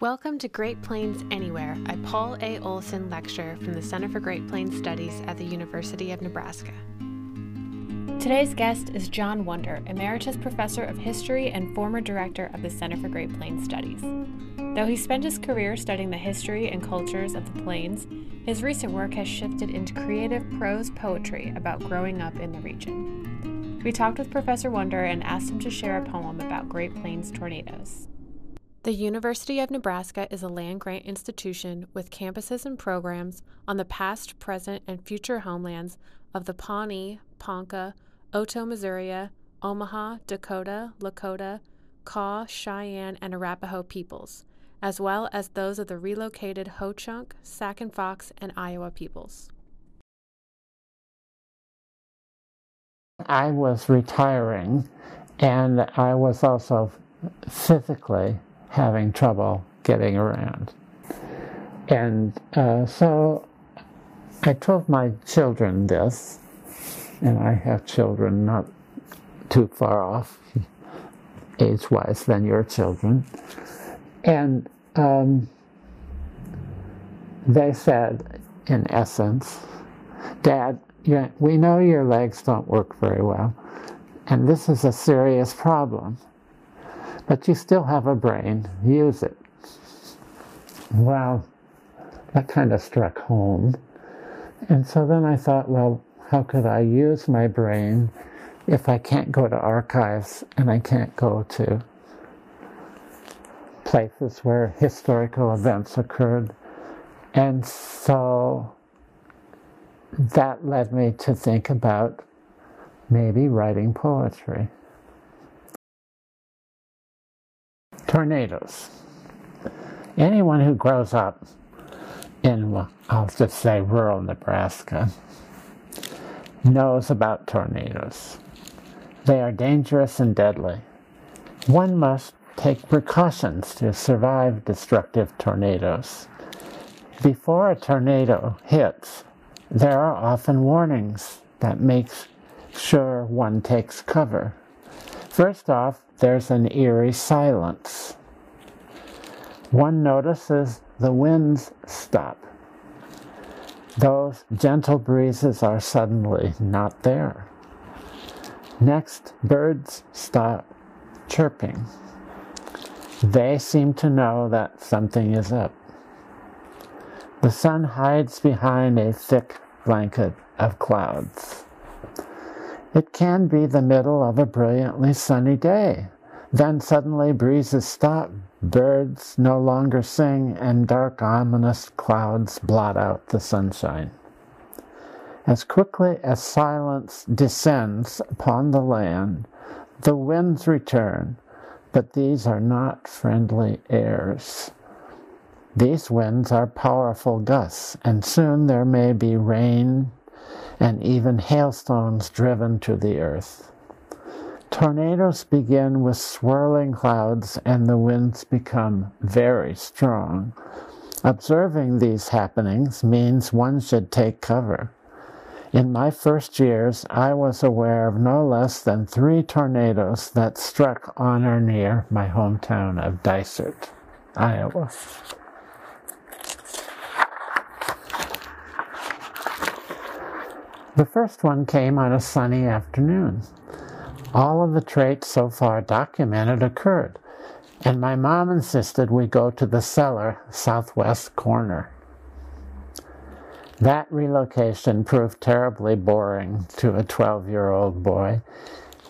Welcome to Great Plains Anywhere, a Paul A. Olson lecture from the Center for Great Plains Studies at the University of Nebraska. Today's guest is John Wunder, Emeritus Professor of History and former Director of the Center for Great Plains Studies. Though he spent his career studying the history and cultures of the Plains, his recent work has shifted into creative prose poetry about growing up in the region. We talked with Professor Wunder and asked him to share a poem about Great Plains tornadoes. The University of Nebraska is a land grant institution with campuses and programs on the past, present, and future homelands of the Pawnee, Ponca, Oto, Missouri, Omaha, Dakota, Lakota, Kaw, Cheyenne, and Arapaho peoples, as well as those of the relocated Ho-Chunk, Sac and Fox, and Iowa peoples. I was retiring, and I was also physically having trouble getting around. And uh, so I told my children this, and I have children not too far off age wise than your children. And um, they said, in essence, Dad, we know your legs don't work very well, and this is a serious problem. But you still have a brain, use it. Well, that kind of struck home. And so then I thought, well, how could I use my brain if I can't go to archives and I can't go to places where historical events occurred? And so that led me to think about maybe writing poetry. Tornadoes. Anyone who grows up in, I'll just say rural Nebraska, knows about tornadoes. They are dangerous and deadly. One must take precautions to survive destructive tornadoes. Before a tornado hits, there are often warnings that makes sure one takes cover. First off, there's an eerie silence. One notices the winds stop. Those gentle breezes are suddenly not there. Next, birds stop chirping. They seem to know that something is up. The sun hides behind a thick blanket of clouds. It can be the middle of a brilliantly sunny day. Then suddenly breezes stop, birds no longer sing, and dark, ominous clouds blot out the sunshine. As quickly as silence descends upon the land, the winds return, but these are not friendly airs. These winds are powerful gusts, and soon there may be rain, and even hailstones driven to the earth. Tornadoes begin with swirling clouds and the winds become very strong. Observing these happenings means one should take cover. In my first years, I was aware of no less than three tornadoes that struck on or near my hometown of Dysart, Iowa. The first one came on a sunny afternoon. All of the traits so far documented occurred, and my mom insisted we go to the cellar southwest corner. That relocation proved terribly boring to a 12 year old boy.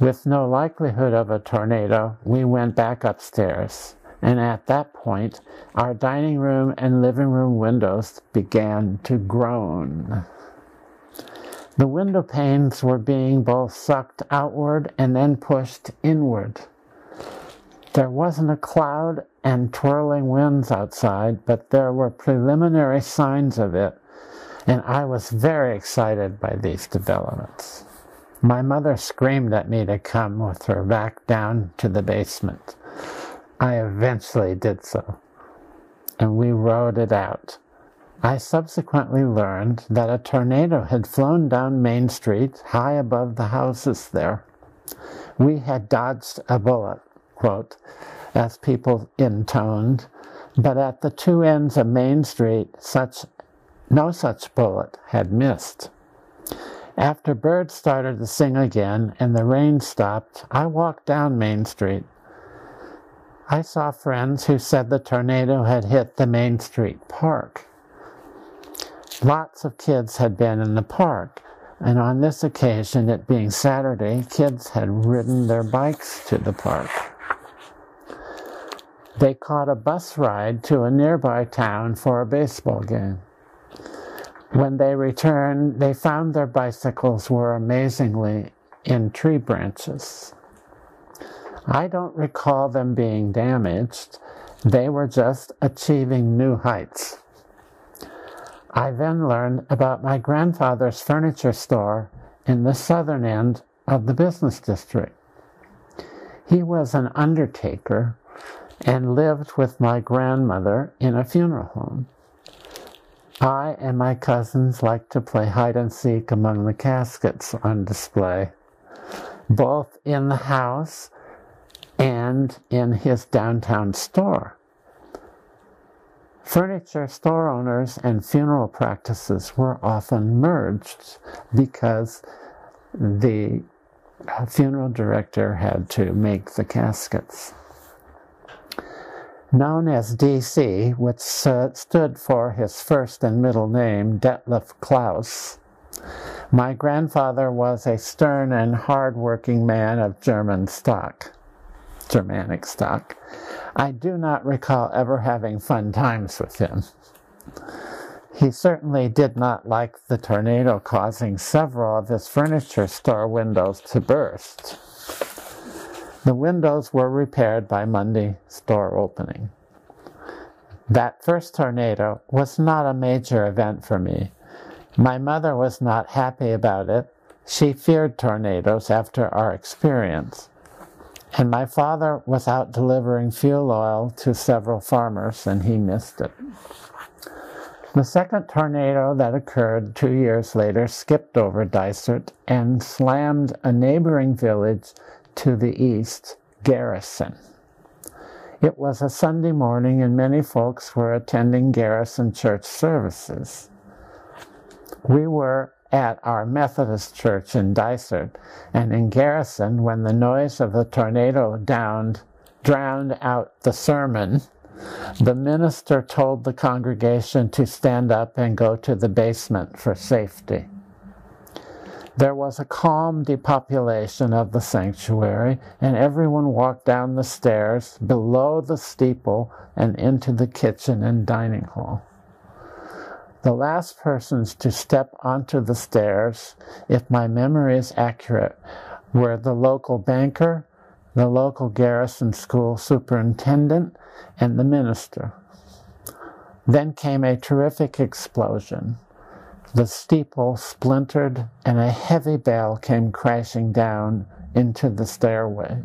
With no likelihood of a tornado, we went back upstairs, and at that point, our dining room and living room windows began to groan. The window panes were being both sucked outward and then pushed inward. There wasn't a cloud and twirling winds outside, but there were preliminary signs of it, and I was very excited by these developments. My mother screamed at me to come with her back down to the basement. I eventually did so, and we rode it out. I subsequently learned that a tornado had flown down Main Street high above the houses there. We had dodged a bullet, quote, as people intoned. but at the two ends of Main Street, such no such bullet had missed. After birds started to sing again and the rain stopped, I walked down Main Street. I saw friends who said the tornado had hit the Main Street park. Lots of kids had been in the park, and on this occasion, it being Saturday, kids had ridden their bikes to the park. They caught a bus ride to a nearby town for a baseball game. When they returned, they found their bicycles were amazingly in tree branches. I don't recall them being damaged. They were just achieving new heights. I then learned about my grandfather's furniture store in the southern end of the business district. He was an undertaker and lived with my grandmother in a funeral home. I and my cousins liked to play hide and seek among the caskets on display, both in the house and in his downtown store. Furniture store owners and funeral practices were often merged because the funeral director had to make the caskets known as DC, which stood for his first and middle name, Detlef Klaus. My grandfather was a stern and hard-working man of German stock, Germanic stock. I do not recall ever having fun times with him. He certainly did not like the tornado causing several of his furniture store windows to burst. The windows were repaired by Monday store opening. That first tornado was not a major event for me. My mother was not happy about it. She feared tornadoes after our experience. And my father was out delivering fuel oil to several farmers and he missed it. The second tornado that occurred two years later skipped over Dysart and slammed a neighboring village to the east, Garrison. It was a Sunday morning, and many folks were attending Garrison church services. We were at our Methodist church in Dysart, and in Garrison, when the noise of the tornado downed, drowned out the sermon, the minister told the congregation to stand up and go to the basement for safety. There was a calm depopulation of the sanctuary, and everyone walked down the stairs below the steeple and into the kitchen and dining hall. The last persons to step onto the stairs, if my memory is accurate, were the local banker, the local garrison school superintendent, and the minister. Then came a terrific explosion. The steeple splintered and a heavy bell came crashing down into the stairway,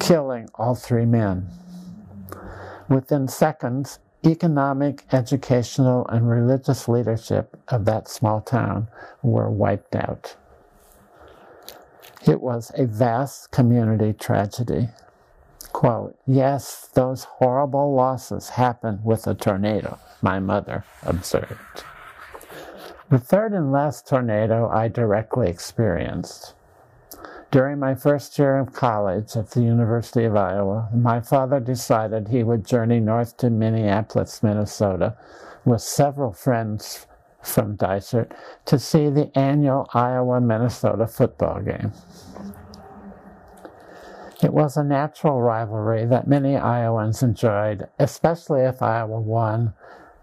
killing all three men. Within seconds, economic, educational, and religious leadership of that small town were wiped out. It was a vast community tragedy. Quote, yes, those horrible losses happen with a tornado, my mother observed. The third and last tornado I directly experienced. During my first year of college at the University of Iowa, my father decided he would journey north to Minneapolis, Minnesota, with several friends from Dysart to see the annual Iowa Minnesota football game. It was a natural rivalry that many Iowans enjoyed, especially if Iowa won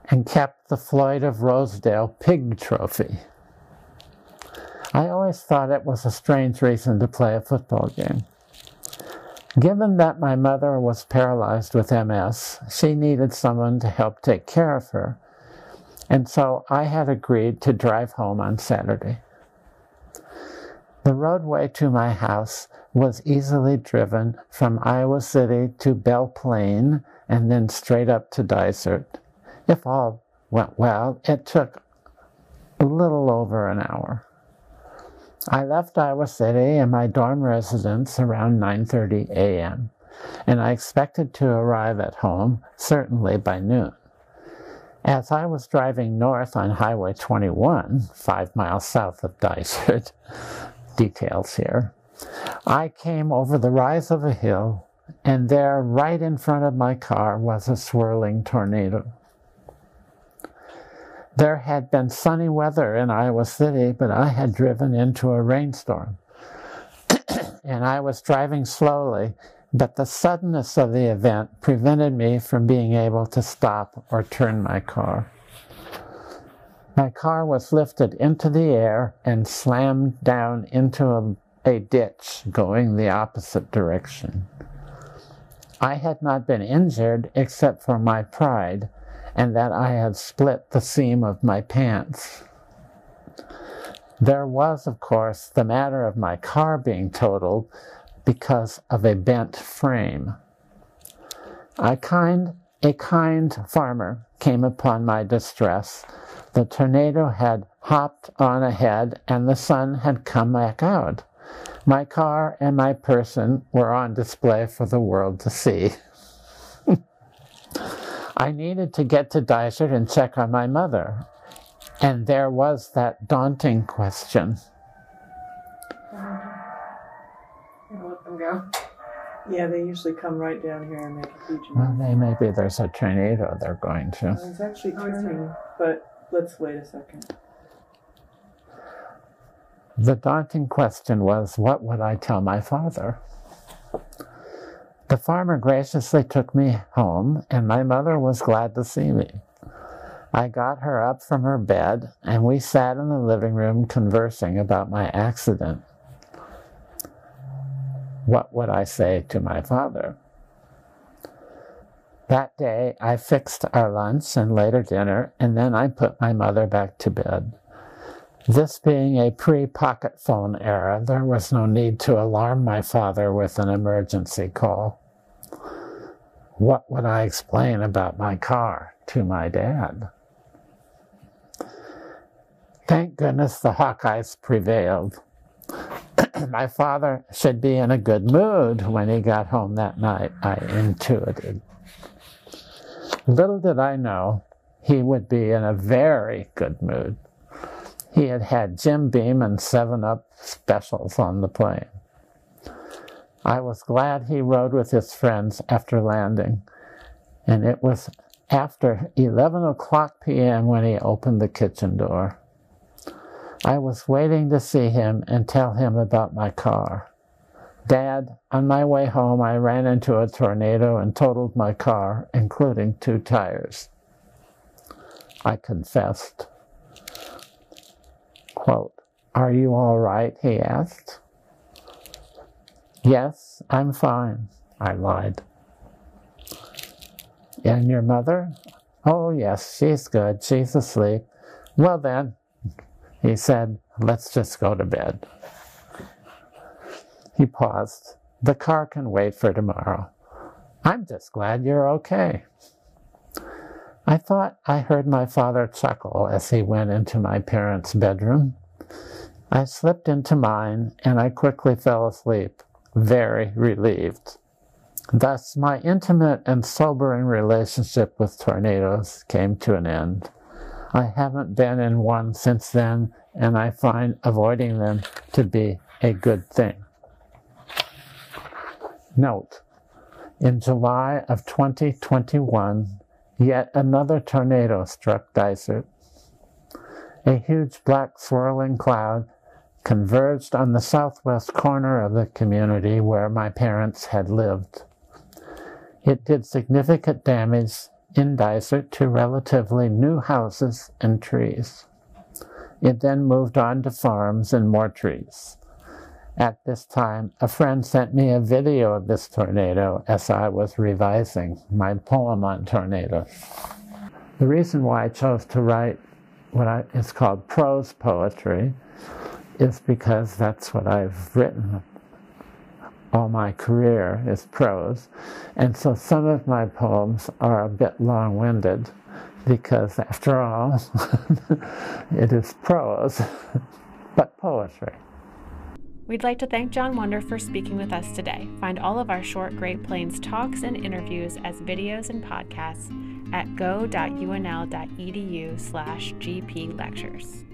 and kept the Floyd of Rosedale pig trophy. Always thought it was a strange reason to play a football game. Given that my mother was paralyzed with MS, she needed someone to help take care of her, and so I had agreed to drive home on Saturday. The roadway to my house was easily driven from Iowa City to Belle Plaine and then straight up to Dysart. If all went well, it took a little over an hour. I left Iowa City and my dorm residence around 9:30 a.m. and I expected to arrive at home certainly by noon. As I was driving north on Highway 21, five miles south of Dysart, details here, I came over the rise of a hill, and there, right in front of my car, was a swirling tornado. There had been sunny weather in Iowa City, but I had driven into a rainstorm. and I was driving slowly, but the suddenness of the event prevented me from being able to stop or turn my car. My car was lifted into the air and slammed down into a, a ditch going the opposite direction. I had not been injured except for my pride and that I had split the seam of my pants. There was, of course, the matter of my car being totaled because of a bent frame. A kind, a kind farmer came upon my distress. The tornado had hopped on ahead and the sun had come back out. My car and my person were on display for the world to see. I needed to get to Dysart and check on my mother. And there was that daunting question. Let them go. Yeah, they usually come right down here and make a huge Well, they, maybe there's a tornado they're going to. Oh, it's actually Oh, turning, but let's wait a second. The daunting question was what would I tell my father? The farmer graciously took me home, and my mother was glad to see me. I got her up from her bed, and we sat in the living room conversing about my accident. What would I say to my father? That day, I fixed our lunch and later dinner, and then I put my mother back to bed. This being a pre pocket phone era, there was no need to alarm my father with an emergency call. What would I explain about my car to my dad? Thank goodness the Hawkeyes prevailed. my father should be in a good mood when he got home that night, I intuited. Little did I know he would be in a very good mood. He had had Jim Beam and 7 Up specials on the plane. I was glad he rode with his friends after landing, and it was after 11 o'clock p.m. when he opened the kitchen door. I was waiting to see him and tell him about my car. Dad, on my way home, I ran into a tornado and totaled my car, including two tires. I confessed. Quote, Are you all right? he asked. Yes, I'm fine, I lied. And your mother? Oh, yes, she's good. She's asleep. Well, then, he said, let's just go to bed. He paused. The car can wait for tomorrow. I'm just glad you're okay. I thought I heard my father chuckle as he went into my parents' bedroom. I slipped into mine and I quickly fell asleep, very relieved. Thus, my intimate and sobering relationship with tornadoes came to an end. I haven't been in one since then, and I find avoiding them to be a good thing. Note, in July of 2021, yet another tornado struck Dysart. A huge black swirling cloud converged on the southwest corner of the community where my parents had lived. It did significant damage in Dysart to relatively new houses and trees. It then moved on to farms and more trees. At this time, a friend sent me a video of this tornado as I was revising my poem on tornadoes. The reason why I chose to write what I, is called prose poetry is because that's what I've written all my career is prose. And so some of my poems are a bit long winded because, after all, it is prose, but poetry. We'd like to thank John Wunder for speaking with us today. Find all of our short Great Plains talks and interviews as videos and podcasts at go.unl.edu slash gplectures.